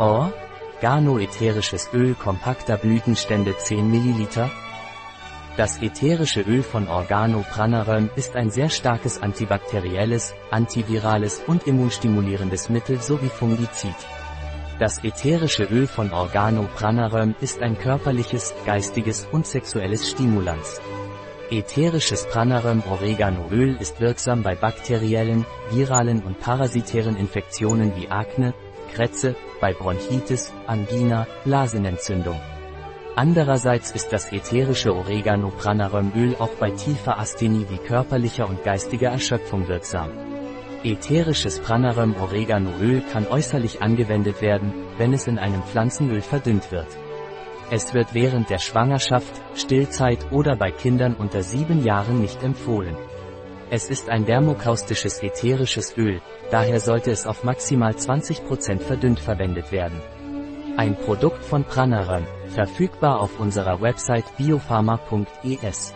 Organo ätherisches Öl kompakter Blütenstände 10 ml. Das ätherische Öl von Organo Pranaröm ist ein sehr starkes antibakterielles, antivirales und immunstimulierendes Mittel sowie Fungizid. Das ätherische Öl von Organo Pranaröm ist ein körperliches, geistiges und sexuelles Stimulans. Ätherisches Pranaröm Oreganoöl ist wirksam bei bakteriellen, viralen und parasitären Infektionen wie Akne, Krätze, bei Bronchitis, Angina, Blasenentzündung. Andererseits ist das ätherische Oregano Pranarömöl auch bei tiefer Asthenie wie körperlicher und geistiger Erschöpfung wirksam. Ätherisches Pranaröm Oreganoöl kann äußerlich angewendet werden, wenn es in einem Pflanzenöl verdünnt wird. Es wird während der Schwangerschaft, Stillzeit oder bei Kindern unter sieben Jahren nicht empfohlen. Es ist ein dermokaustisches ätherisches Öl, daher sollte es auf maximal 20% verdünnt verwendet werden. Ein Produkt von Pranaran, verfügbar auf unserer Website biopharma.es.